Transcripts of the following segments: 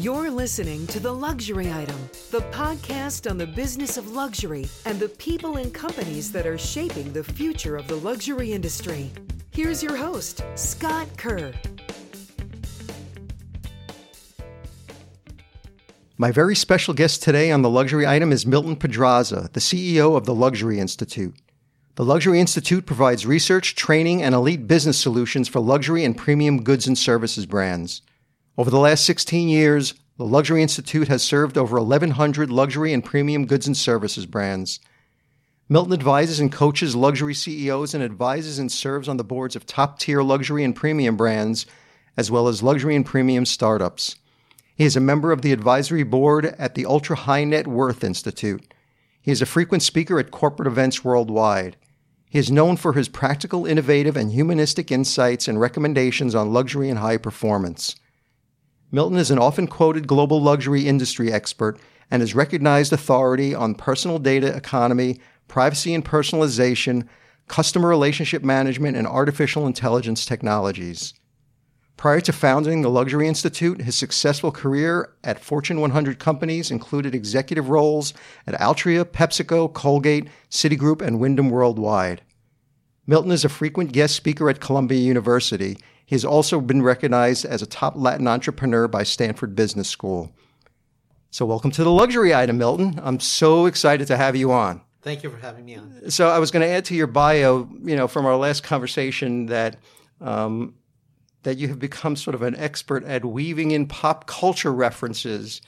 You're listening to The Luxury Item, the podcast on the business of luxury and the people and companies that are shaping the future of the luxury industry. Here's your host, Scott Kerr. My very special guest today on The Luxury Item is Milton Pedraza, the CEO of the Luxury Institute. The Luxury Institute provides research, training, and elite business solutions for luxury and premium goods and services brands. Over the last 16 years, the Luxury Institute has served over 1,100 luxury and premium goods and services brands. Milton advises and coaches luxury CEOs and advises and serves on the boards of top tier luxury and premium brands, as well as luxury and premium startups. He is a member of the advisory board at the Ultra High Net Worth Institute. He is a frequent speaker at corporate events worldwide. He is known for his practical, innovative, and humanistic insights and recommendations on luxury and high performance. Milton is an often quoted global luxury industry expert and is recognized authority on personal data economy, privacy and personalization, customer relationship management, and artificial intelligence technologies. Prior to founding the Luxury Institute, his successful career at Fortune 100 companies included executive roles at Altria, PepsiCo, Colgate, Citigroup, and Wyndham Worldwide. Milton is a frequent guest speaker at Columbia University he has also been recognized as a top Latin entrepreneur by Stanford Business School. So, welcome to the luxury item, Milton. I'm so excited to have you on. Thank you for having me on. So, I was going to add to your bio, you know, from our last conversation that um, that you have become sort of an expert at weaving in pop culture references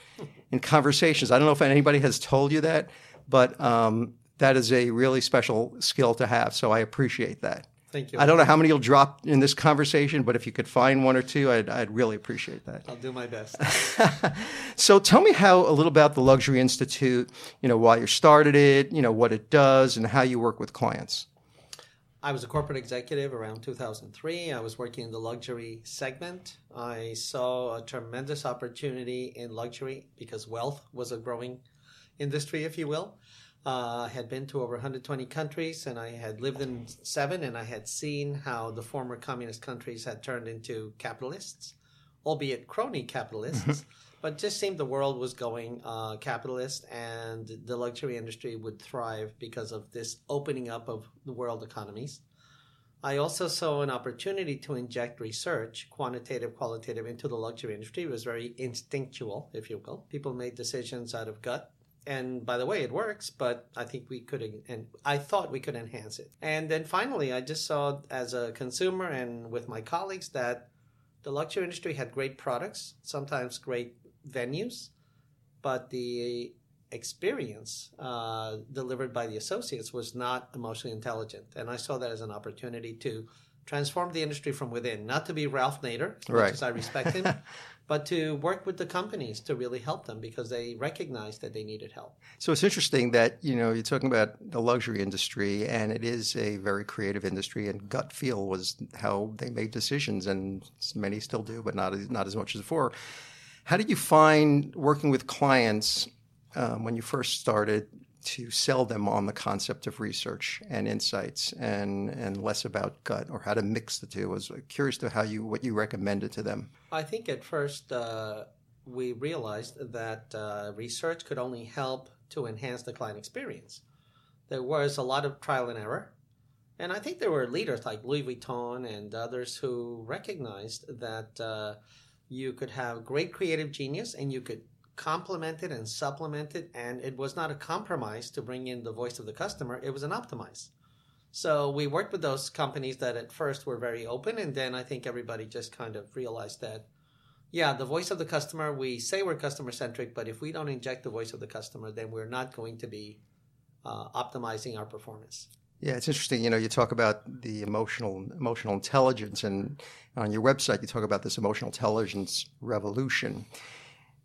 in conversations. I don't know if anybody has told you that, but um, that is a really special skill to have. So, I appreciate that. Thank you. I don't know how many you'll drop in this conversation, but if you could find one or two, I'd, I'd really appreciate that. I'll do my best. so tell me how a little about the Luxury Institute, you know, why you started it, you know, what it does and how you work with clients. I was a corporate executive around 2003. I was working in the luxury segment. I saw a tremendous opportunity in luxury because wealth was a growing industry, if you will. Uh, I had been to over 120 countries and I had lived in seven and I had seen how the former communist countries had turned into capitalists, albeit crony capitalists. But just seemed the world was going uh, capitalist and the luxury industry would thrive because of this opening up of the world economies. I also saw an opportunity to inject research, quantitative, qualitative, into the luxury industry. It was very instinctual, if you will. People made decisions out of gut and by the way, it works, but I think we could, and I thought we could enhance it. And then finally, I just saw as a consumer and with my colleagues that the luxury industry had great products, sometimes great venues, but the experience uh, delivered by the associates was not emotionally intelligent. And I saw that as an opportunity to transform the industry from within, not to be Ralph Nader, right. as I respect him, but to work with the companies to really help them because they recognized that they needed help. So it's interesting that you know you're talking about the luxury industry, and it is a very creative industry, and gut feel was how they made decisions, and many still do, but not not as much as before. How did you find working with clients um, when you first started? To sell them on the concept of research and insights and, and less about gut or how to mix the two. I was curious to how you what you recommended to them. I think at first uh, we realized that uh, research could only help to enhance the client experience. There was a lot of trial and error. And I think there were leaders like Louis Vuitton and others who recognized that uh, you could have great creative genius and you could complemented and supplemented, and it was not a compromise to bring in the voice of the customer, it was an optimize. So we worked with those companies that at first were very open, and then I think everybody just kind of realized that, yeah, the voice of the customer, we say we're customer centric, but if we don't inject the voice of the customer, then we're not going to be uh, optimizing our performance. Yeah, it's interesting. You know, you talk about the emotional emotional intelligence, and on your website, you talk about this emotional intelligence revolution.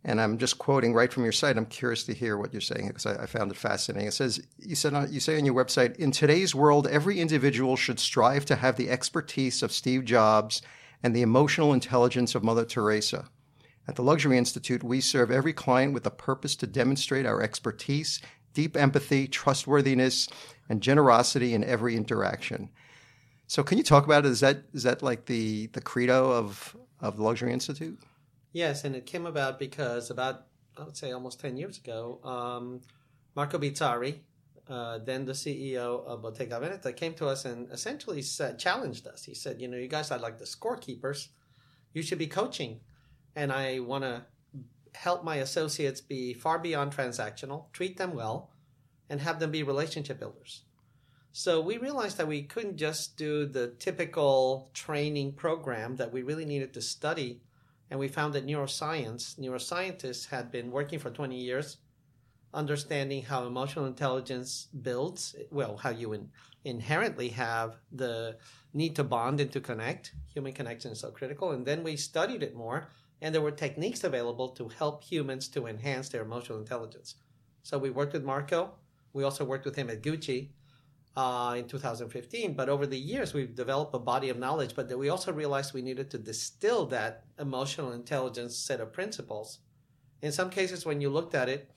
And I'm just quoting right from your site. I'm curious to hear what you're saying because I, I, found it fascinating. It says you said you say on your website, in today's world, every individual should strive to have the expertise of Steve Jobs and the emotional intelligence of Mother Teresa. At the Luxury Institute, we serve every client with a purpose to demonstrate our expertise, deep empathy, trustworthiness, and generosity in every interaction. So, can you talk about it? Is that is that like the the credo of of the Luxury Institute? Yes, and it came about because about I would say almost ten years ago, um, Marco Bizzarri, uh, then the CEO of Bottega Veneta, came to us and essentially said, challenged us. He said, "You know, you guys are like the scorekeepers. You should be coaching, and I want to help my associates be far beyond transactional, treat them well, and have them be relationship builders." So we realized that we couldn't just do the typical training program that we really needed to study. And we found that neuroscience, neuroscientists had been working for 20 years, understanding how emotional intelligence builds, well, how you in, inherently have the need to bond and to connect. Human connection is so critical. And then we studied it more, and there were techniques available to help humans to enhance their emotional intelligence. So we worked with Marco. We also worked with him at Gucci uh, in 2015. But over the years, we've developed a body of knowledge, but we also realized we needed to distill that emotional intelligence set of principles. In some cases, when you looked at it,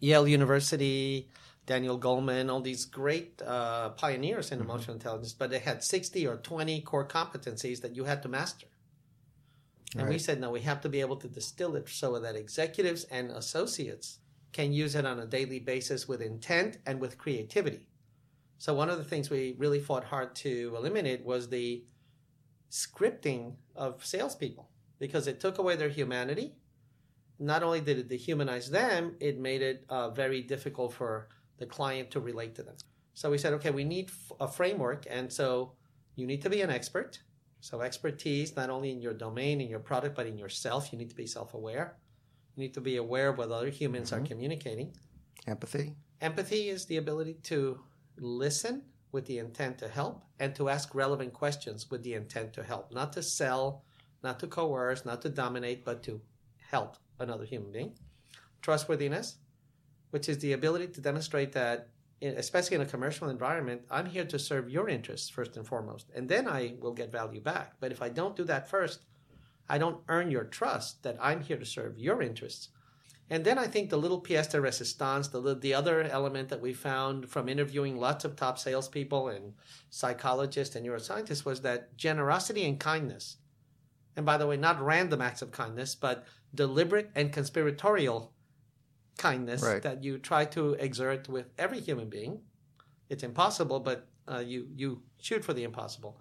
Yale University, Daniel Goleman, all these great uh, pioneers in mm-hmm. emotional intelligence, but they had 60 or 20 core competencies that you had to master. And right. we said, no, we have to be able to distill it so that executives and associates can use it on a daily basis with intent and with creativity. So one of the things we really fought hard to eliminate was the scripting of salespeople because it took away their humanity. Not only did it dehumanize them, it made it uh, very difficult for the client to relate to them. So we said, okay, we need a framework, and so you need to be an expert. So expertise not only in your domain, in your product, but in yourself. You need to be self-aware. You need to be aware of what other humans mm-hmm. are communicating. Empathy. Empathy is the ability to listen with the intent to help and to ask relevant questions with the intent to help, not to sell, not to coerce, not to dominate, but to help another human being. Trustworthiness, which is the ability to demonstrate that, especially in a commercial environment, I'm here to serve your interests first and foremost, and then I will get value back. But if I don't do that first, I don't earn your trust that I'm here to serve your interests. And then I think the little pièce de resistance, the, the other element that we found from interviewing lots of top salespeople and psychologists and neuroscientists was that generosity and kindness, and by the way, not random acts of kindness, but deliberate and conspiratorial kindness right. that you try to exert with every human being. It's impossible, but uh, you you shoot for the impossible.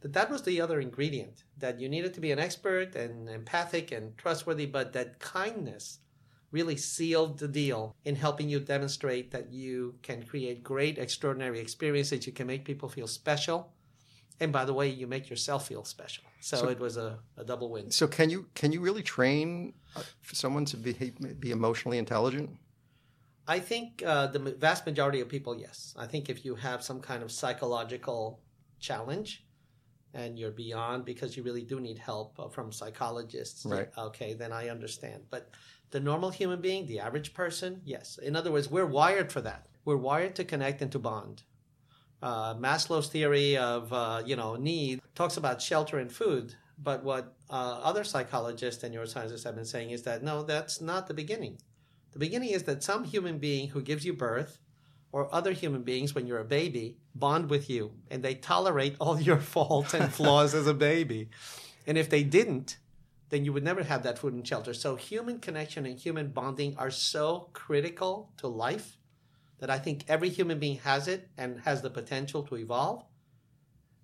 That that was the other ingredient that you needed to be an expert and empathic and trustworthy, but that kindness really sealed the deal in helping you demonstrate that you can create great, extraordinary experiences. You can make people feel special. And by the way, you make yourself feel special. So, so it was a, a, double win. So can you can you really train uh, someone to be be emotionally intelligent? I think uh, the vast majority of people, yes. I think if you have some kind of psychological challenge and you're beyond because you really do need help uh, from psychologists, right. okay, then I understand. But the normal human being, the average person, yes. In other words, we're wired for that. We're wired to connect and to bond. Uh, Maslow's theory of uh, you know need talks about shelter and food, but what uh, other psychologists and neuroscientists have been saying is that no, that's not the beginning. The beginning is that some human being who gives you birth, or other human beings when you're a baby, bond with you and they tolerate all your faults and flaws as a baby. And if they didn't, then you would never have that food and shelter. So human connection and human bonding are so critical to life that I think every human being has it and has the potential to evolve.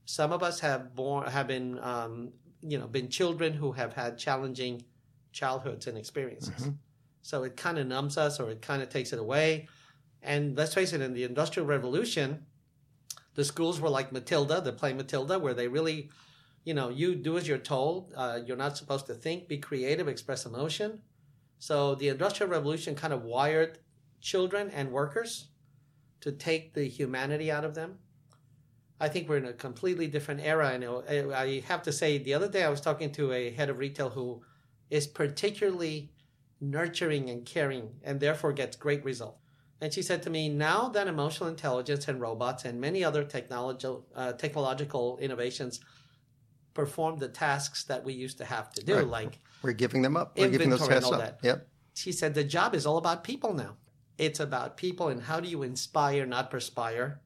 Some of us have born have been um, you know been children who have had challenging childhoods and experiences. Mm-hmm. So it kind of numbs us or it kind of takes it away. And let's face it, in the Industrial Revolution, the schools were like Matilda, the play Matilda, where they really you know, you do as you're told. Uh, you're not supposed to think, be creative, express emotion. So the Industrial Revolution kind of wired children and workers to take the humanity out of them. I think we're in a completely different era. Know I have to say, the other day I was talking to a head of retail who is particularly nurturing and caring and therefore gets great results. And she said to me, now that emotional intelligence and robots and many other technological, uh, technological innovations perform the tasks that we used to have to do, right. like we're giving them up. We're giving those tasks up. That. Yep. She said the job is all about people now. It's about people and how do you inspire, not perspire?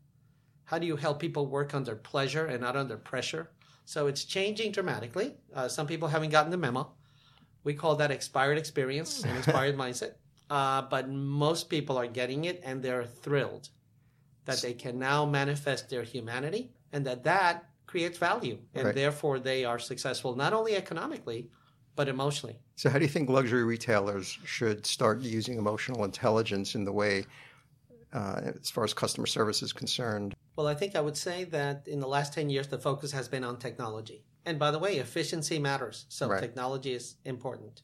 How do you help people work under pleasure and not under pressure? So it's changing dramatically. Uh, some people haven't gotten the memo, We call that expired experience and expired mindset. Uh, but most people are getting it and they're thrilled that they can now manifest their humanity and that that creates value and Right. therefore they are successful not only economically but emotionally. So, how do you think luxury retailers should start using emotional intelligence in the way, uh, as far as customer service is concerned? Well, I think I would say that in the last 10 years, the focus has been on technology. And by the way, efficiency matters. So Right. technology is important.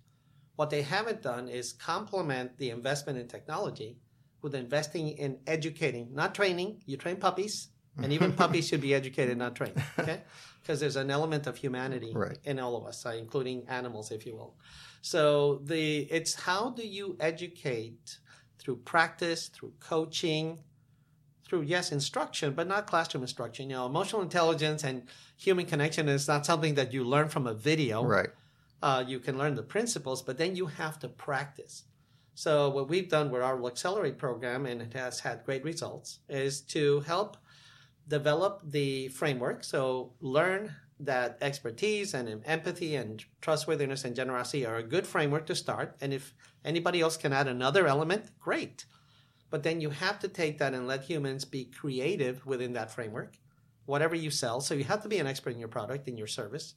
What they haven't done is complement the investment in technology with investing in educating, not training. You train puppies, and even puppies should be educated, not trained. Okay? Because there's an element of humanity Right. in all of us, uh, including animals, if you will. So the it's how do you educate through practice, through coaching, through yes instruction but not classroom instruction you know emotional intelligence and human connection is not something that you learn from a video Right. Uh, you can learn the principles but then you have to practice. So what we've done with our accelerate program and it has had great results is to help develop the framework. So learn that expertise and empathy and trustworthiness and generosity are a good framework to start. And if anybody else can add another element great. But then you have to take that and let humans be creative within that framework whatever you sell. So you have to be an expert in your product in your service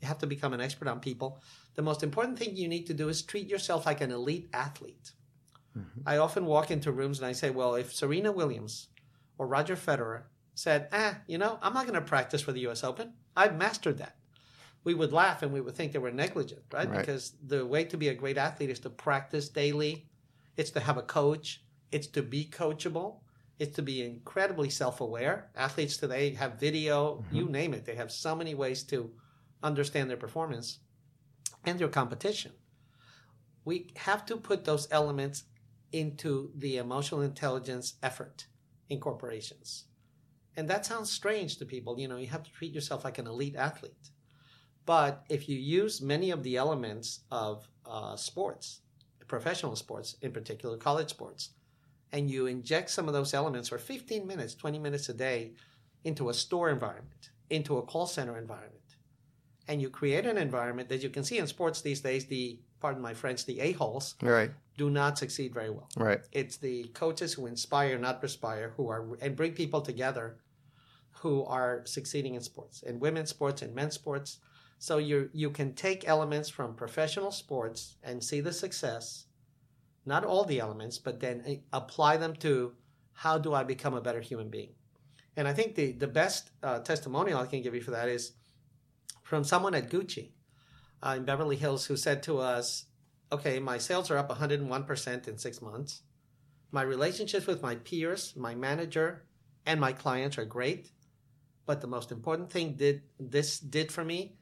you have to become an expert on people. The most important thing you need to do is treat yourself like an elite athlete. I often walk into rooms and i say well if serena williams or roger federer said ah you know i'm not going to practice for the us open i've mastered that. We would laugh and we would think they were negligent right, Right. because the way to be a great athlete is to practice daily. It's to have a coach. It's to be coachable. It's to be incredibly self-aware. Athletes today have video you name it. They have so many ways to understand their performance and their competition. We have to put those elements into the emotional intelligence effort in corporations and that sounds strange to people. You know you have to treat yourself like an elite athlete. But if you use many of the elements of uh, sports professional sports in particular college sports and you inject some of those elements for 15 minutes, 20 minutes a day into a store environment, into a call center environment, and you create an environment that you can see in sports these days, the, pardon my French, the a-holes Right. do not succeed very well. Right. It's the coaches who inspire, not perspire, who are, and bring people together who are succeeding in sports, in women's sports and men's sports. So you you can take elements from professional sports and see the success, not all the elements, but then eh, apply them to how do I become a better human being. And I think the the best uh, testimonial I can give you for that is from someone at Gucci uh, in Beverly Hills who said to us, "Okay, my sales are up 101 percent in six months. My relationships with my peers, my manager, and my clients are great." But the most important thing did this did for me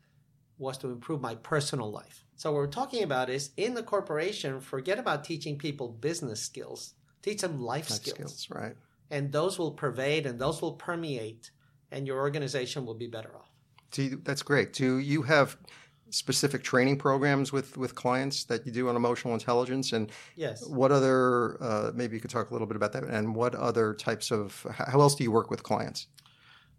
was to improve my personal life. So what we're talking about is in the corporation, forget about teaching people business skills. Teach them life, Life skills. skills. Right. And those will pervade and those will permeate and your organization will be better off. Do you, that's great. Do you have specific training programs with, with clients that you do on emotional intelligence? And Yes. what other, uh, maybe you could talk a little bit about that. And what other types of, how else do you work with clients?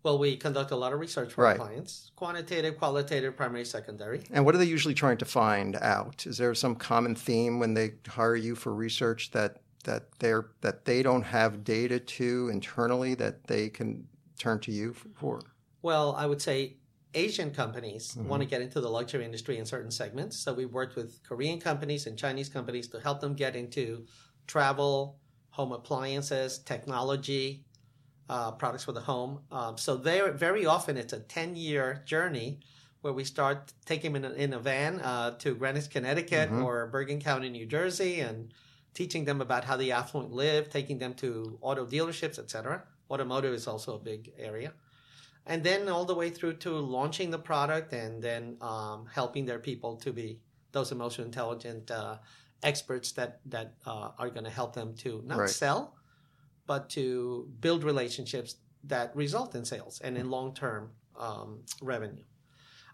Well, we conduct a lot of research for Right. clients, quantitative, qualitative, primary, secondary. And what are they usually trying to find out? Is there some common theme when they hire you for research that that they're that they don't have data to internally that they can turn to you for? Well, I would say Asian companies want to get into the luxury industry in certain segments. So we've worked with Korean companies and Chinese companies to help them get into travel, home appliances, technology, uh, products for the home. Um, so there, very often it's a 10 year journey where we start taking them in a, in a van uh, to Greenwich, Connecticut or Bergen County, New Jersey, and teaching them about how the affluent live, taking them to auto dealerships, etc. Automotive is also a big area and then all the way through to launching the product and then um, helping their people to be those emotional intelligent uh, experts that that uh, are going to help them to not Right. sell but to build relationships that result in sales and in long-term um, revenue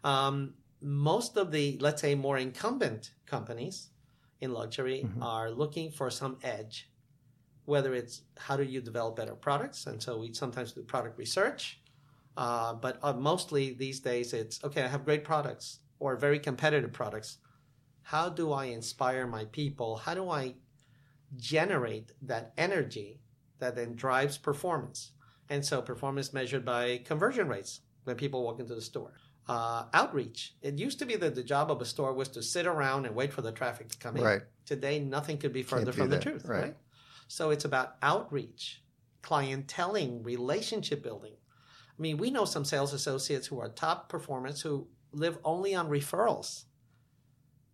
um, most of the let's say more incumbent companies in luxury are looking for some edge whether it's how do you develop better products and so we sometimes do product research uh, but uh, mostly these days, it's okay. I have great products or very competitive products. how do I inspire my people? How do I generate that energy that then drives performance? And so performance measured by conversion rates when people walk into the store. Uh, outreach. It used to be that the job of a store was to sit around and wait for the traffic to come in. Right. Today, nothing could be further from the truth. right. Right. So it's about outreach, clienteling, relationship building. I mean, we know some sales associates who are top performers who live only on referrals.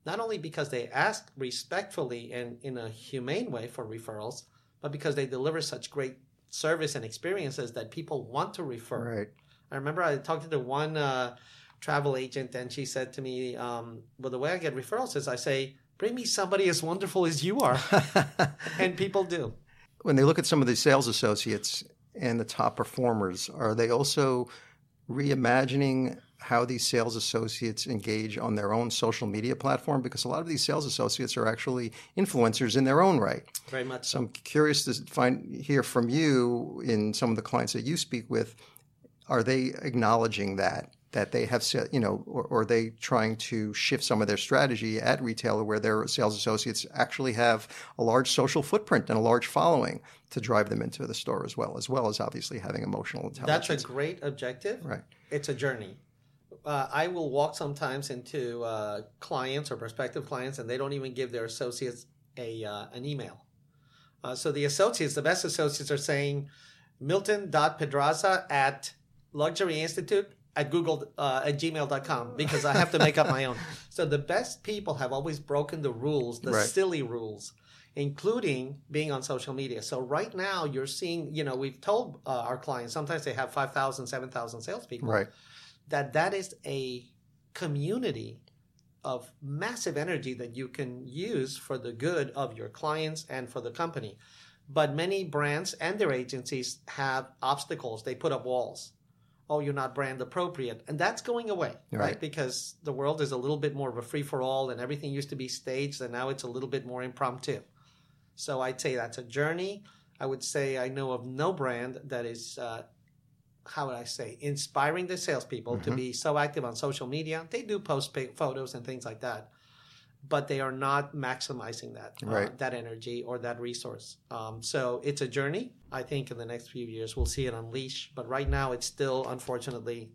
Not only because they ask respectfully and in a humane way for referrals, but because they deliver such great service and experiences that people want to refer. Right. I remember I talked to the one uh, travel agent, and she said to me, um, "Well, the way I get referrals is I say, bring me somebody as wonderful as you are,' and people do. when they look at some of the sales associates and the top performers, are they also reimagining how these sales associates engage on their own social media platform? Because a lot of these sales associates are actually influencers in their own right. Very much So. I'm curious to find hear from you in some of the clients that you speak with. Are they acknowledging that that they have, you know, or, or are they trying to shift some of their strategy at retailer where their sales associates actually have a large social footprint and a large following to drive them into the store as well, as well as obviously having emotional intelligence. That's a great objective. right. It's a journey. Uh, I will walk sometimes into uh, clients or prospective clients, and they don't even give their associates a uh, an email. Uh, so the associates, the best associates, are saying milton.pedraza at luxury institute at google uh, at gmail.com because i have to make up my own so the best people have always broken the rules the Right. silly rules including being on social media so right now you're seeing you know we've told uh, our clients sometimes they have 5000 7000 salespeople Right. that that is a community of massive energy that you can use for the good of your clients and for the company. But many brands and their agencies have obstacles. They put up walls. Oh, you're not brand appropriate. And that's going away, right? Right. Because the world is a little bit more of a free for all and everything used to be staged and now it's a little bit more impromptu. So I'd say that's a journey. I would say I know of no brand that is uh, how would I say, inspiring the salespeople to be so active on social media. They do post photos and things like that, but they are not maximizing that uh, Right. that energy or that resource. Um, so it's a journey. I think in the next few years we'll see it unleash, but right now it's still unfortunately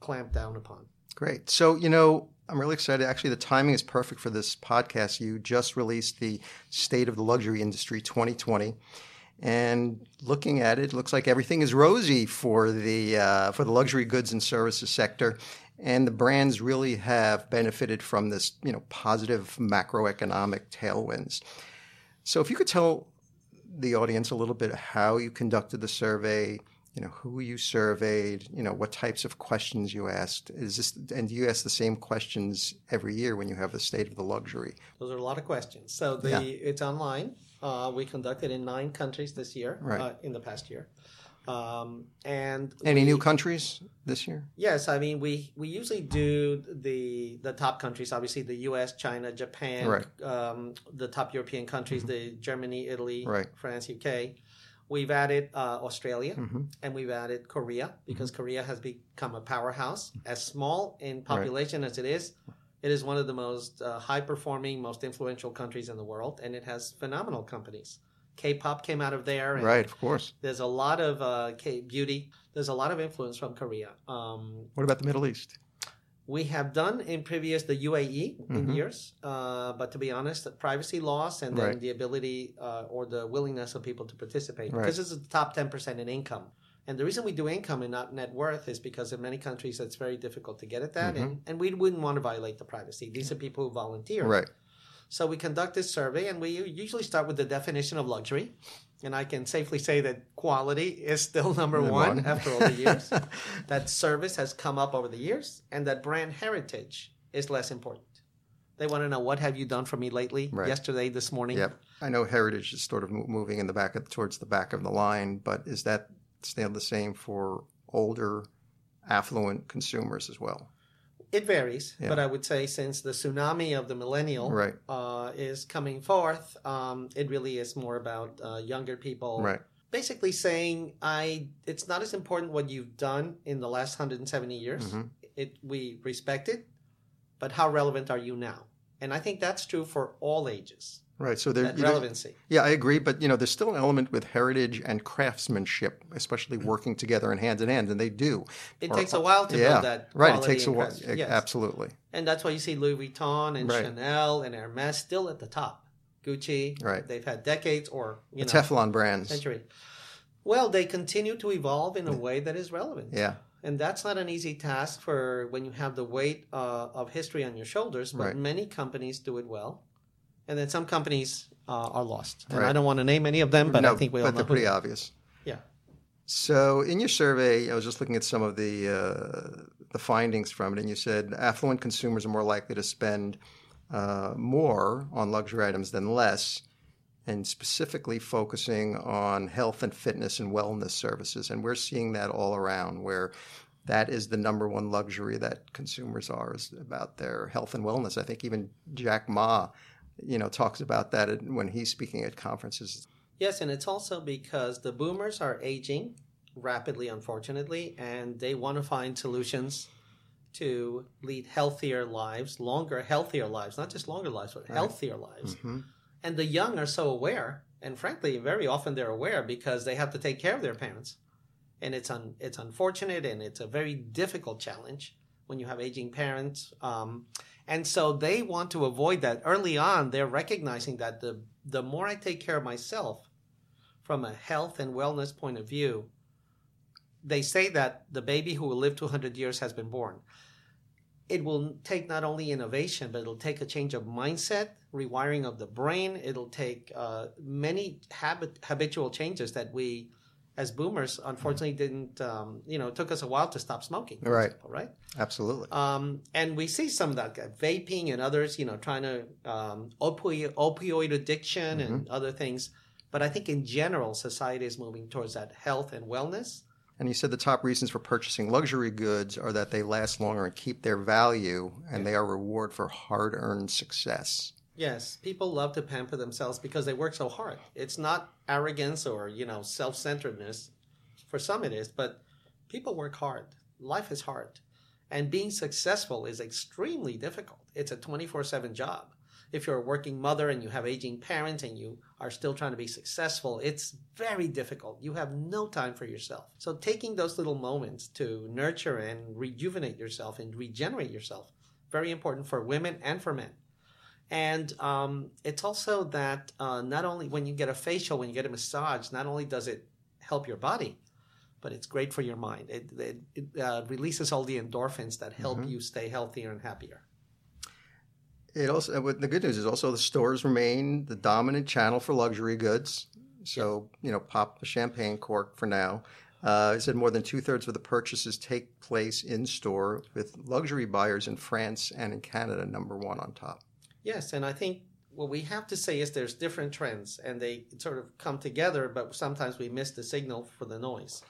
clamped down upon. Great. So, you know, I'm really excited. Actually, the timing is perfect for this podcast. You just released the State of the Luxury Industry 2020. And looking at it, it looks like everything is rosy for the uh, for the luxury goods and services sector, and the brands really have benefited from this, you know, positive macroeconomic tailwinds. So, if you could tell the audience a little bit how you conducted the survey, you know, who you surveyed, you know, what types of questions you asked. Is this and do you ask the same questions every year when you have the state of the luxury? Those are a lot of questions. So the Yeah. it's online. Uh, we conducted in nine countries this year, Right. uh, in the past year. Um, and Any we- new countries this year? Yes, I mean we we usually do the the top countries, obviously the U.S., China, Japan, Right. Mm-hmm. um, the top European countries, the Germany, Italy, Right. France, UK. We've added uh, Australia Mhm. and we've added Korea because Mm-hmm. Korea has become a powerhouse. As small in population as it is, it is one of the most uh, high performing, most influential countries in the world, and it has phenomenal companies. K-pop came out of there, and Right, of course. there's a lot of uh, K- beauty. There's a lot of influence from Korea. Um, What about the Middle East? We have done in previous the UAE in Mhm. years, uh, but to be honest, the privacy loss and then Right. the ability uh, or the willingness of people to participate Right. because this is the top ten percent in income. And the reason we do income and not net worth is because in many countries it's very difficult to get at that, and, and we wouldn't want to violate the privacy. These are people who volunteer. Mm-hmm. Right. So we conduct this survey, and we usually start with the definition of luxury. And I can safely say that quality is still number Number one, one. after all the years. that service has come up over the years, and that brand heritage is less important. They want to know what have you done for me lately, Right. yesterday, this morning. Yep. I know heritage is sort of moving in the back of towards the back of the line, but is that still the same for older, affluent consumers as well? It varies, Yeah. but I would say since the tsunami of the millennial Right. uh, is coming forth, um, it really is more about uh, younger people. Right. basically saying I it's not as important what you've done in the last 170 years. Mhm. It we respect it, but how relevant are you now? And I think that's true for all ages. Right. So there, That know- relevancy. yeah, I agree. But you know, there's still an element with heritage and craftsmanship, especially working together and hand in hand, and they do. It Or- takes a while to yeah, build that. right. It takes a while. yes. Absolutely. And that's why you see Louis Vuitton and Right. Chanel and Hermes still at the top. Gucci, Right. they've had decades or you know Teflon brands. century. Well, they continue to evolve in a way that is relevant. Yeah. And that's not an easy task for when you have the weight uh, of history on your shoulders, but Right. many companies do it well. And then some companies uh, are lost. And Right. I don't want to name any of them, but no, I think we all but know. they're pretty obvious. Yeah. So, in your survey, I was just looking at some of the uh, the findings from it, and you said affluent consumers are more likely to spend uh, more on luxury items than less, and specifically focusing on health and fitness and wellness services. And we're seeing that all around, where that is the number one luxury that consumers are is about their health and wellness. I think even Jack Ma, you know, talks about that when he's speaking at conferences. Yes, and it's also because the boomers are aging rapidly, unfortunately, and they want to find solutions to lead healthier lives, longer, healthier lives, not just longer lives, but healthier lives. Mhm. And the young are so aware, and frankly, very often they're aware because they have to take care of their parents. And it's un, it's unfortunate and it's a very difficult challenge when you have aging parents. Um, and so they want to avoid that. Early on, they're recognizing that the, the more I take care of myself from a health and wellness point of view, they say that the baby who will live to 100 years has been born. It will take not only innovation, but it'll take a change of mindset, rewiring of the brain. It'll take uh, many habit, habitual changes that we, as boomers, unfortunately didn't. Um, you know, it took us a while to stop smoking. for Right. example, right. Absolutely. Um, and we see some of that uh, vaping and others, you know, trying to um, opioid, opioid addiction and other things. But I think in general, society is moving towards that health and wellness. And you said the top reasons for purchasing luxury goods are that they last longer and keep their value, and they are reward for hard earned success. Yes, people love to pamper themselves because they work so hard. It's not arrogance or you know self-centeredness. For some, it is, but people work hard. Life is hard, and being successful is extremely difficult. It's a twenty-four-seven job. If you're a working mother and you have aging parents and you are still trying to be successful, it's very difficult. You have no time for yourself. So taking those little moments to nurture and rejuvenate yourself and regenerate yourself, very important for women and for men. And um, it's also that uh, not only when you get a facial, when you get a massage, not only does it help your body, but it's great for your mind. It, it, it uh, releases all the endorphins that help you stay healthier and happier. It also, uh, the good news is also the stores remain the dominant channel for luxury goods. So, you know, pop the champagne cork for now. Uh, it said more than two thirds of the purchases take place in store, with luxury buyers in France and in Canada number one on top. Yes, and I think what we have to say is there's different trends and they sort of come together, but sometimes we miss the signal for the noise.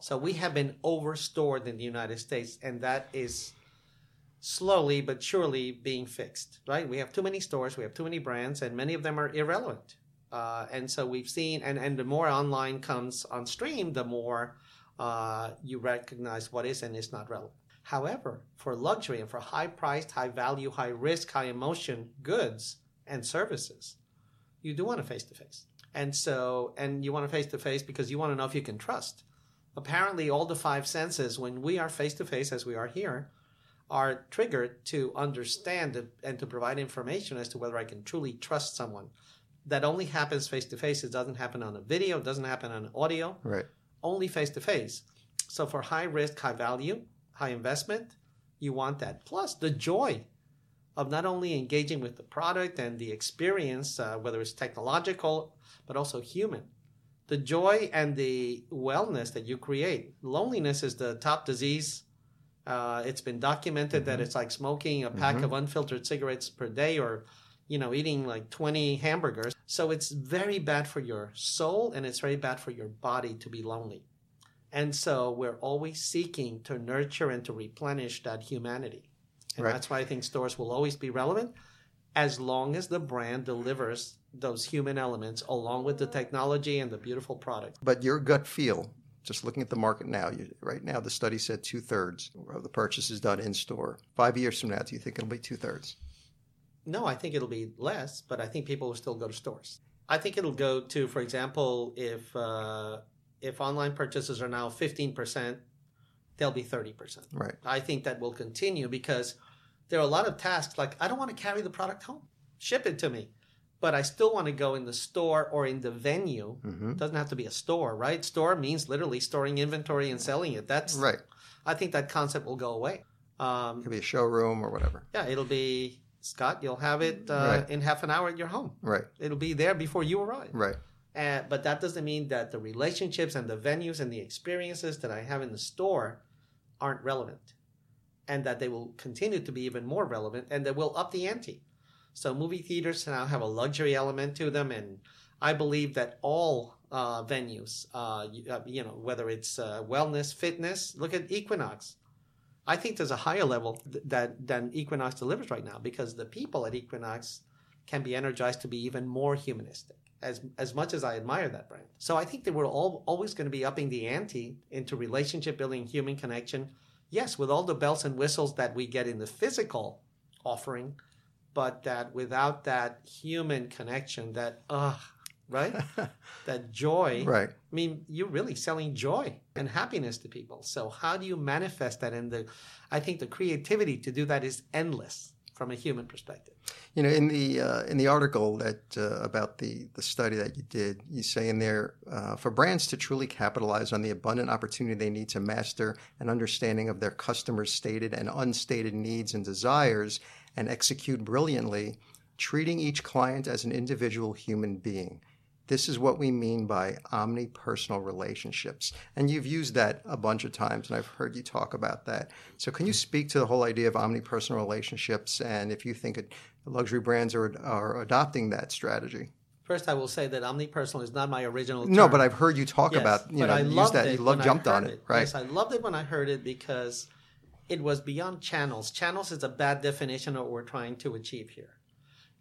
So we have been overstored in the United States, and that is slowly but surely being fixed, right? We have too many stores, we have too many brands, and many of them are irrelevant. Uh, and so we've seen, and, and the more online comes on stream, the more uh, you recognize what is and is not relevant. However, for luxury and for high priced, high value, high risk, high emotion goods and services, you do want a face to face. And so, and you want a face to face because you want to know if you can trust. Apparently, all the five senses, when we are face to face, as we are here, are triggered to understand and to provide information as to whether I can truly trust someone. That only happens face to face. It doesn't happen on a video, it doesn't happen on audio Right. only face to face. So for high risk, high value, high investment, you want that. Plus the joy of not only engaging with the product and the experience, uh, whether it's technological, but also human. The joy and the wellness that you create. Loneliness is the top disease. Uh, it's been documented that it's like smoking a pack of unfiltered cigarettes per day or you know, eating like 20 hamburgers. So it's very bad for your soul and it's very bad for your body to be lonely. And so we're always seeking to nurture and to replenish that humanity. And Right. that's why I think stores will always be relevant as long as the brand delivers those human elements along with the technology and the beautiful product. But your gut feel, just looking at the market now, you, right now the study said two thirds of the purchase is done in store. Five years from now, do you think it'll be two thirds? No, I think it'll be less, but I think people will still go to stores. I think it'll go to, for example, if uh, if online purchases are now fifteen percent, they'll be thirty percent. Right. I think that will continue because there are a lot of tasks like I don't want to carry the product home, ship it to me, but I still want to go in the store or in the venue. Mhm. It doesn't have to be a store, right? Store means literally storing inventory and selling it. That's Right. I think that concept will go away. Um, Could be a showroom or whatever. yeah, it'll be Scott. You'll have it uh, Right. in half an hour at your home. Right. It'll be there before you arrive. Right. Uh, but that doesn't mean that the relationships and the venues and the experiences that I have in the store aren't relevant, and that they will continue to be even more relevant, and that will up the ante. So movie theaters now have a luxury element to them, and I believe that all uh, venues, uh, you, uh, you know, whether it's uh, wellness, fitness, look at Equinox. I think there's a higher level th- that than Equinox delivers right now because the people at Equinox can be energized to be even more humanistic. As as much as I admire that brand, so I think that we're all always going to be upping the ante into relationship building, human connection. Yes, with all the bells and whistles that we get in the physical offering, but that without that human connection, that uh right, that joy. Right. I mean, you're really selling joy and happiness to people. So how do you manifest that? And the, I think the creativity to do that is endless from a human perspective. You know, in the uh, in the article that uh, about the the study that you did, you say in there uh, for brands to truly capitalize on the abundant opportunity they need to master an understanding of their customers' stated and unstated needs and desires, and execute brilliantly, treating each client as an individual human being. This is what we mean by omni-personal relationships. And you've used that a bunch of times, and I've heard you talk about that. So, can you speak to the whole idea of omni-personal relationships and if you think it, luxury brands are, are adopting that strategy? First, I will say that omnipersonal is not my original term. No, but I've heard you talk Yes, about, you know, I use that. it You love, jumped on heard it, right? Yes, I loved it when I heard it because it was beyond channels. Channels is a bad definition of what we're trying to achieve here.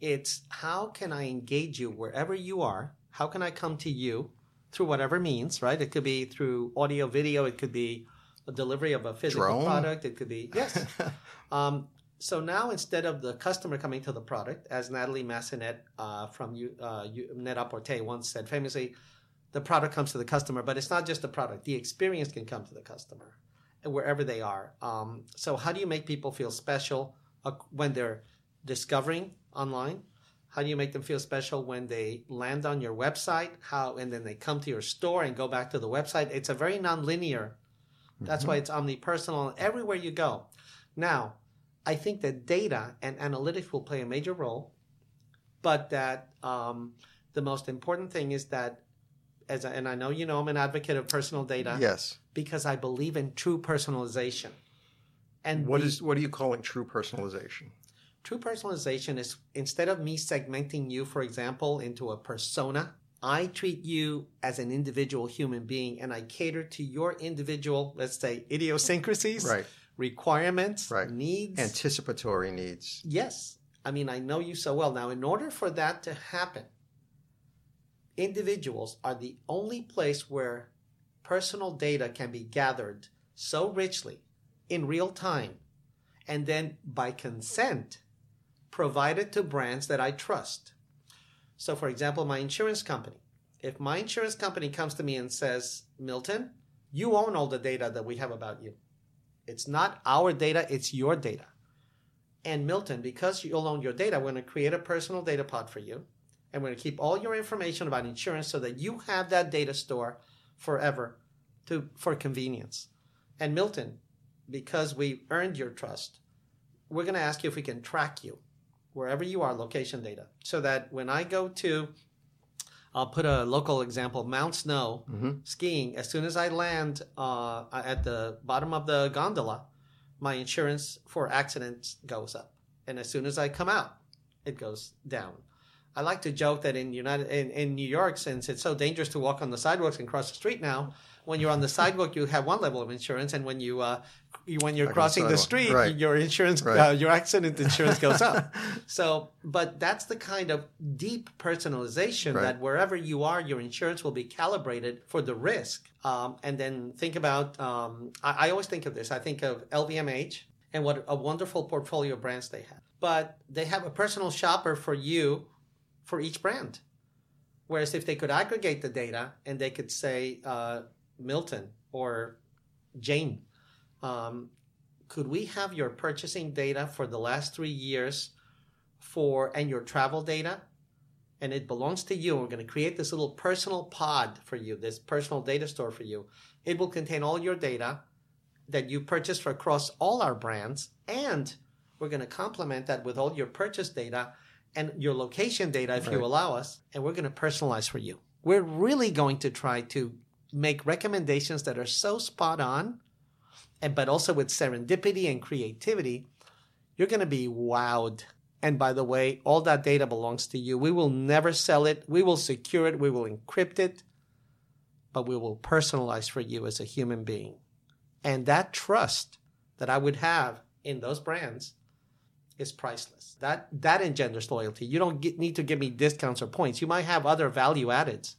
It's how can I engage you wherever you are? How can I come to you through whatever means, right? It could be through audio, video. It could be a delivery of a physical Drone? product. It could be yes. um, so now instead of the customer coming to the product, as Natalie Massenet uh, from U, uh, U, Net-a-Porter once said famously, the product comes to the customer, but it's not just the product. The experience can come to the customer wherever they are. Um, so how do you make people feel special uh, when they're discovering online? How do you make them feel special when they land on your website? How and then they come to your store and go back to the website? It's a very nonlinear. That's why it's omnipersonal everywhere you go. Now, I think that data and analytics will play a major role, but that um, the most important thing is that, as I, and I know you know, I'm an advocate of personal data yes. because I believe in true personalization. And What is what are you calling true personalization? True personalization is instead of me segmenting you, for example, into a persona, I treat you as an individual human being and I cater to your individual, let's say, idiosyncrasies, Right. requirements, Right. needs. Anticipatory needs. yes. I mean, I know you so well. Now, in order for that to happen, individuals are the only place where personal data can be gathered so richly in real time and then by consent provided to brands that I trust. So, for example, my insurance company. If my insurance company comes to me and says, Milton, you own all the data that we have about you. It's not our data, it's your data. And Milton, because you'll own your data, we're going to create a personal data pod for you. And we're going to keep all your information about insurance so that you have that data store forever to, for convenience. And Milton, because we earned your trust, we're going to ask you if we can track you wherever you are, location data, so that when I go to, I'll put a local example, Mount Snow skiing, as soon as I land uh, at the bottom of the gondola, my insurance for accidents goes up. And as soon as I come out, it goes down. I like to joke that in United in, in New York, since it's so dangerous to walk on the sidewalks and cross the street now, when you're on the sidewalk, you have one level of insurance, and when you, uh, you when you're the crossing the street, Right. your insurance, Right. uh, your accident insurance goes up. so, but that's the kind of deep personalization Right. that wherever you are, your insurance will be calibrated for the risk. Um, and then think about, um, I, I always think of this. I think of LVMH and what a wonderful portfolio of brands they have. but they have a personal shopper for you for each brand. Whereas if they could aggregate the data and they could say, uh, Milton or Jane, um, could we have your purchasing data for the last three years for and your travel data? And it belongs to you. We're going to create this little personal pod for you, this personal data store for you. It will contain all your data that you purchased for across all our brands, and we're going to complement that with all your purchase data and your location data if right. you allow us, and we're going to personalize for you. We're really going to try to make recommendations that are so spot on, and but also with serendipity and creativity. You're going to be wowed. And by the way, all that data belongs to you. We will never sell it. We will secure it. We will encrypt it, but we will personalize for you as a human being. And that trust that I would have in those brands is priceless. That that engenders loyalty. You don't get, need to give me discounts or points. You might have other value addeds,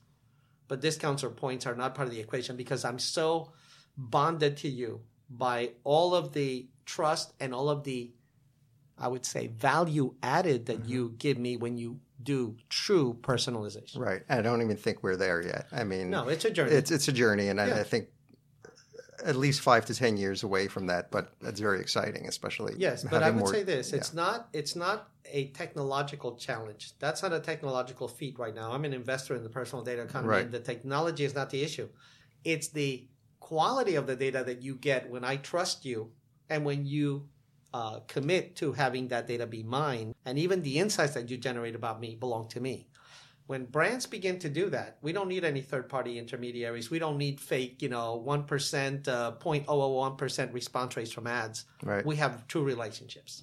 but discounts or points are not part of the equation because I'm so bonded to you by all of the trust and all of the I would say value added that mm-hmm. you give me when you do true personalization. Right. I don't even think we're there yet. I mean, no, it's a journey. It's it's a journey, and yeah. I, I, think at least five to ten years away from that, but that's very exciting, especially. Yes, but I would more, say this: it's yeah. not it's not a technological challenge. That's not a technological feat right now. I'm an investor in the personal data economy, right. and the technology is not the issue. It's the quality of the data that you get when I trust you, and when you uh, commit to having that data be mine, and even the insights that you generate about me belong to me when brands begin to do that, we don't need any third party intermediaries. We don't need fake, you know, 1%, uh, 0.001% response rates from ads. Right. We have true relationships.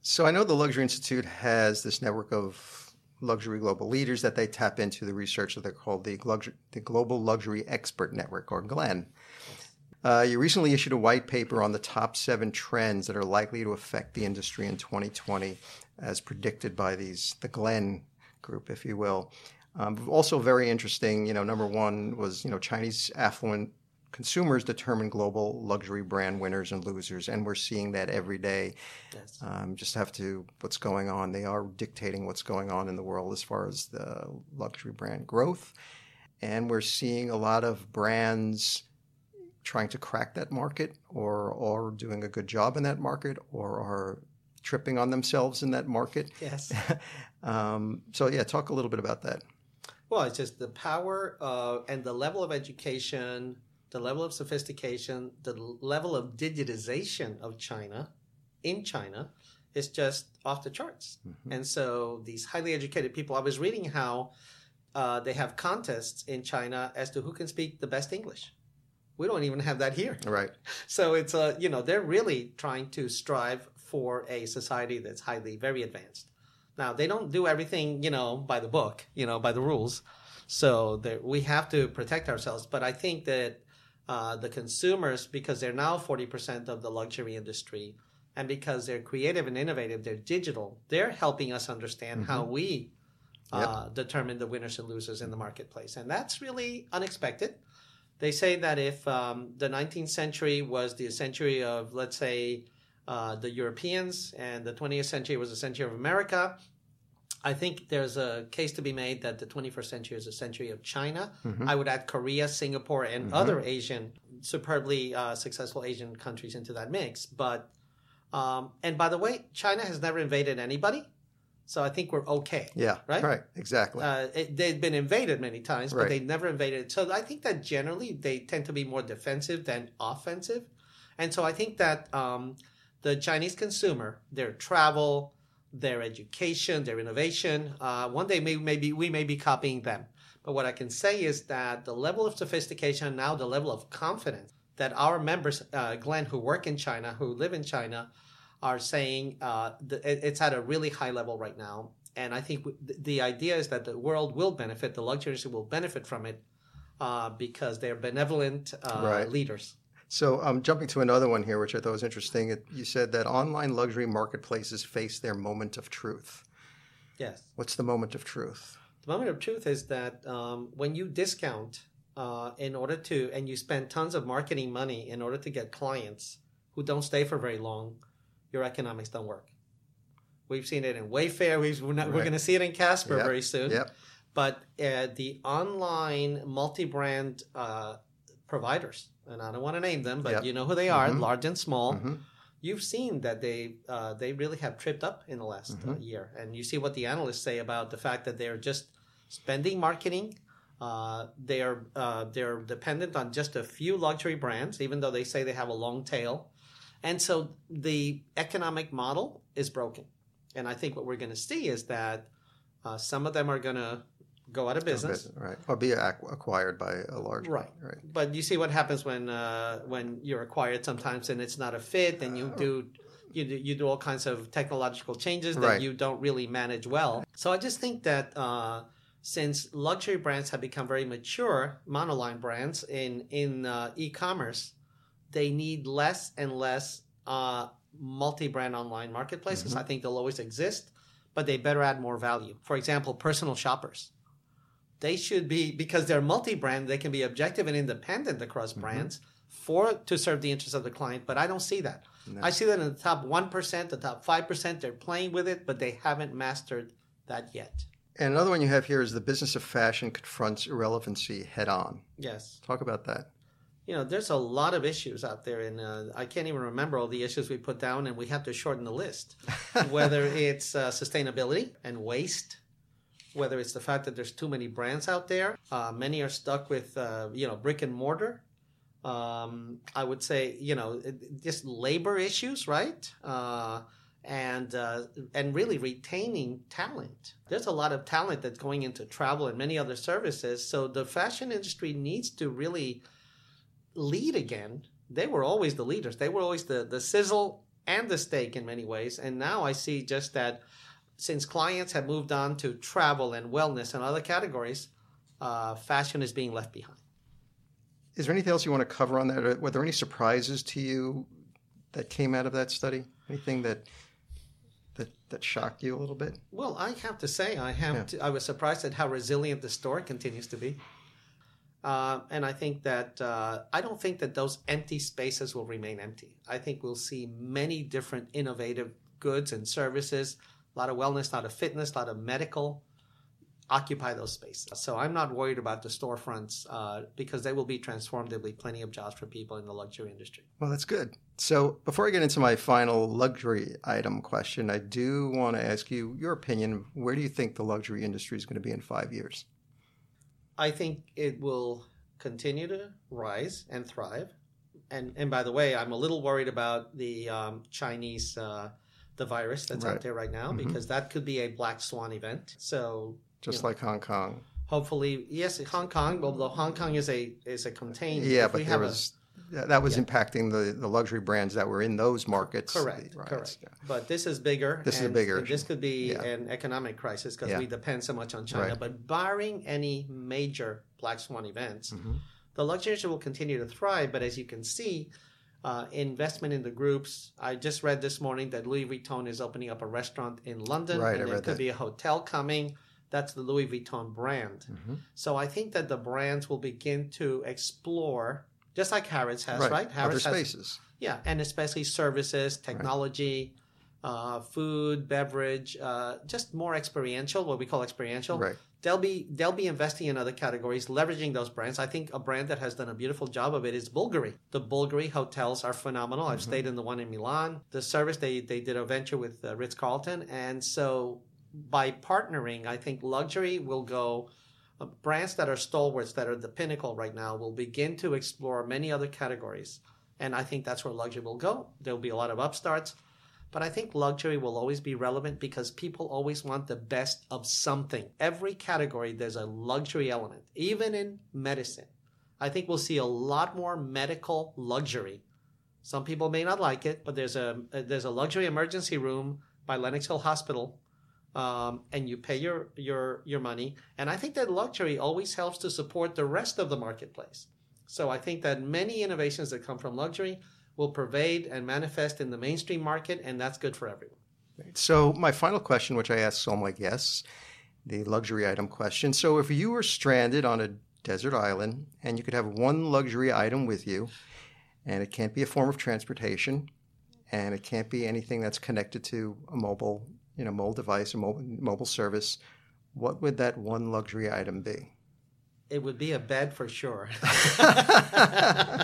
So I know the Luxury Institute has this network of luxury global leaders that they tap into the research that they're called the, luxury, the Global Luxury Expert Network, or GLEN. Uh, you recently issued a white paper on the top seven trends that are likely to affect the industry in 2020, as predicted by these the Glen group, if you will. Um, also very interesting, you know, number one was, you know, Chinese affluent consumers determine global luxury brand winners and losers, and we're seeing that every day. Yes. Um, just have to what's going on. They are dictating what's going on in the world as far as the luxury brand growth, and we're seeing a lot of brands trying to crack that market, or or doing a good job in that market, or are tripping on themselves in that market. Yes. um, so yeah, talk a little bit about that. Well, it's just the power uh, and the level of education, the level of sophistication, the level of digitization of China in China is just off the charts. Mm-hmm. And so these highly educated people, I was reading how uh, they have contests in China as to who can speak the best English. We don't even have that here. Right. So it's a, uh, you know, they're really trying to strive for a society that's highly very advanced. Now they don't do everything, you know, by the book, you know, by the rules. So we have to protect ourselves. But I think that uh, the consumers, because they're now forty percent of the luxury industry, and because they're creative and innovative, they're digital. They're helping us understand mm-hmm. how we uh, yep. determine the winners and losers in the marketplace, and that's really unexpected. They say that if um, the 19th century was the century of, let's say, uh, the Europeans, and the 20th century was a century of America. I think there's a case to be made that the 21st century is a century of China. Mm-hmm. I would add Korea, Singapore, and mm-hmm. other Asian, superbly uh, successful Asian countries into that mix. But, um, and by the way, China has never invaded anybody. So I think we're okay. Yeah. Right. Right. Exactly. Uh, it, they've been invaded many times, but right. they never invaded. So I think that generally they tend to be more defensive than offensive, and so I think that um, the Chinese consumer, their travel, their education, their innovation. Uh, one day, maybe, maybe we may be copying them. But what I can say is that the level of sophistication, now the level of confidence that our members, uh, Glen, who work in China, who live in China, are saying uh, it's at a really high level right now. And I think the idea is that the world will benefit, the luxury industry will benefit from it uh, because they're benevolent uh, right. leaders. So, um, jumping to another one here, which I thought was interesting, it, you said that online luxury marketplaces face their moment of truth. Yes. What's the moment of truth? The moment of truth is that um, when you discount uh, in order to, and you spend tons of marketing money in order to get clients who don't stay for very long, your economics don't work. We've seen it in Wayfair. We've, we're, Right. we're going to see it in Casper Yep, very soon. Yep. But uh, the online multi-brand uh, providers, and I don't want to name them, but Yep. you know who they are, Mhm. large and small. Mhm. You've seen that they uh, they really have tripped up in the last uh, Mhm. year, and you see what the analysts say about the fact that they're just spending marketing. Uh, they're uh, they're dependent on just a few luxury brands, even though they say they have a long tail, and so the economic model is broken. And I think what we're going to see is that uh, some of them are going to go out of business. Right. Or be ac- acquired by a large Right. Right. But you see what happens when uh, when you're acquired sometimes and it's not a fit, and you do you do, you do all kinds of technological changes that Right. you don't really manage well. So I just think that uh, since luxury brands have become very mature monoline brands in in uh, e-commerce, they need less and less uh, multi-brand online marketplaces. I think they'll always exist, but they better add more value. For example, personal shoppers they should be because they're multi-brand they can be objective and independent across brands for to serve the interests of the client but i don't see that. I see that in the top 1% the top 5% they're playing with it but they haven't mastered that yet. And another one you have here is the business of fashion confronts irrelevancy head on. yes. Talk about that. you know there's a lot of issues out there and uh, i can't even remember all the issues we put down and we have to shorten the list. Whether it's uh, sustainability and waste whether it's the fact that there's too many brands out there uh, many are stuck with uh, you know brick and mortar um, i would say you know just labor issues right uh, and uh, and really retaining talent there's a lot of talent that's going into travel and many other services so the fashion industry needs to really lead again. They were always the leaders. They were always the, the sizzle and the steak in many ways. And now I see just that since clients have moved on to travel and wellness and other categories, uh, fashion is being left behind. Is there anything else you want to cover on that? Were there any surprises to you that came out of that study? Anything that that that shocked you a little bit? Well, I have to say, I have. Yeah. To, I was surprised at how resilient the store continues to be, uh, and I think that uh, I don't think that those empty spaces will remain empty. I think we'll see many different innovative goods and services, a lot of wellness, a lot of fitness, a lot of medical, occupy those spaces. So I'm not worried about the storefronts uh, because they will be transformed. There'll be plenty of jobs for people in the luxury industry. Well, that's good. So, before I get into my final luxury item question, I do want to ask you your opinion. Where do you think the luxury industry is going to be in five years? I think it will continue to rise and thrive. And and by the way, I'm a little worried about the um, Chinese uh, the virus that's Right. out there right now Mhm. because that could be a black swan event. So Just Yeah. like Hong Kong. hopefully, yes, Hong Kong. Although Hong Kong is a is a contained. Yeah, but we there have a- was that was Yeah. impacting the, the luxury brands that were in those markets. Correct, correct. But this is bigger. This is a and bigger This could be Yeah. an economic crisis because Yeah. we depend so much on China. Right. But barring any major black swan events, Mhm. the luxury industry will continue to thrive. But as you can see, uh, investment in the groups. I just read this morning that Louis Vuitton is opening up a restaurant in London, Right, and there could that. be a hotel coming. That's the Louis Vuitton brand. Mhm. So I think that the brands will begin to explore, just like Harrods has, right? Other Harrods has spaces. yeah, and especially services, technology, uh, food, beverage, uh, just more experiential. What we call experiential. Right. They'll be they'll be investing in other categories, leveraging those brands. I think a brand that has done a beautiful job of it is Bulgari. The Bulgari hotels are phenomenal. I've stayed in the one in Milan. The service they they did a venture with uh, Ritz Carlton, and so by partnering, I think luxury will go. Uh, brands that are stalwarts, that are the pinnacle right now, will begin to explore many other categories. And I think that's where luxury will go. There'll be a lot of upstarts. But I think luxury will always be relevant because people always want the best of something. Every category, there's a luxury element, even in medicine. I think we'll see a lot more medical luxury. Some people may not like it, but there's a there's a luxury emergency room by Lenox Hill Hospital, um, and you pay your your your money. And I think that luxury always helps to support the rest of the marketplace. So I think that many innovations that come from luxury will pervade and manifest in the mainstream market, and that's good for everyone. So, my final question, which I ask all my guests, the luxury item question. So, if you were stranded on a desert island and you could have one luxury item with you, and it can't be a form of transportation, and it can't be anything that's connected to a mobile, you know, mobile device or mobile, mobile service, what would that one luxury item be? It would be a bed for sure.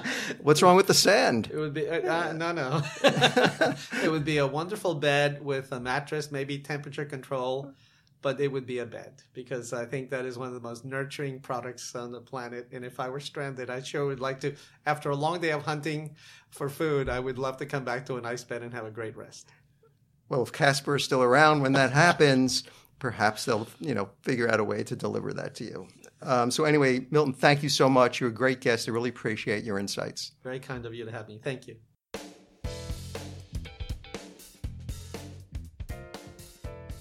What's wrong with the sand? It would be uh, uh, no, no. it would be a wonderful bed with a mattress, maybe temperature control, but it would be a bed because I think that is one of the most nurturing products on the planet. And if I were stranded, I sure would like to. After a long day of hunting for food, I would love to come back to a nice bed and have a great rest. Well, if Casper is still around when that happens, perhaps they'll you know figure out a way to deliver that to you. Um, so anyway, Milton, thank you so much. You're a great guest. I really appreciate your insights. Very kind of you to have me. Thank you.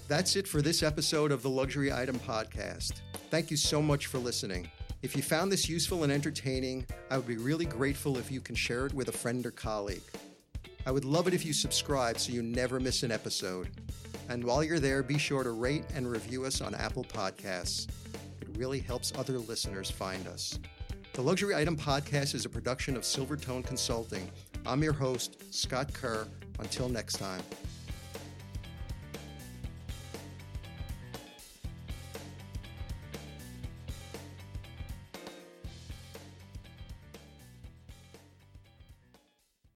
That's it for this episode of the Luxury Item Podcast. Thank you so much for listening. If you found this useful and entertaining, I would be really grateful if you can share it with a friend or colleague. I would love it if you subscribe so you never miss an episode. And while you're there, be sure to rate and review us on Apple Podcasts. It really helps other listeners find us. The Luxury Item Podcast is a production of Silvertone Consulting. I'm your host, Scott Kerr. Until next time.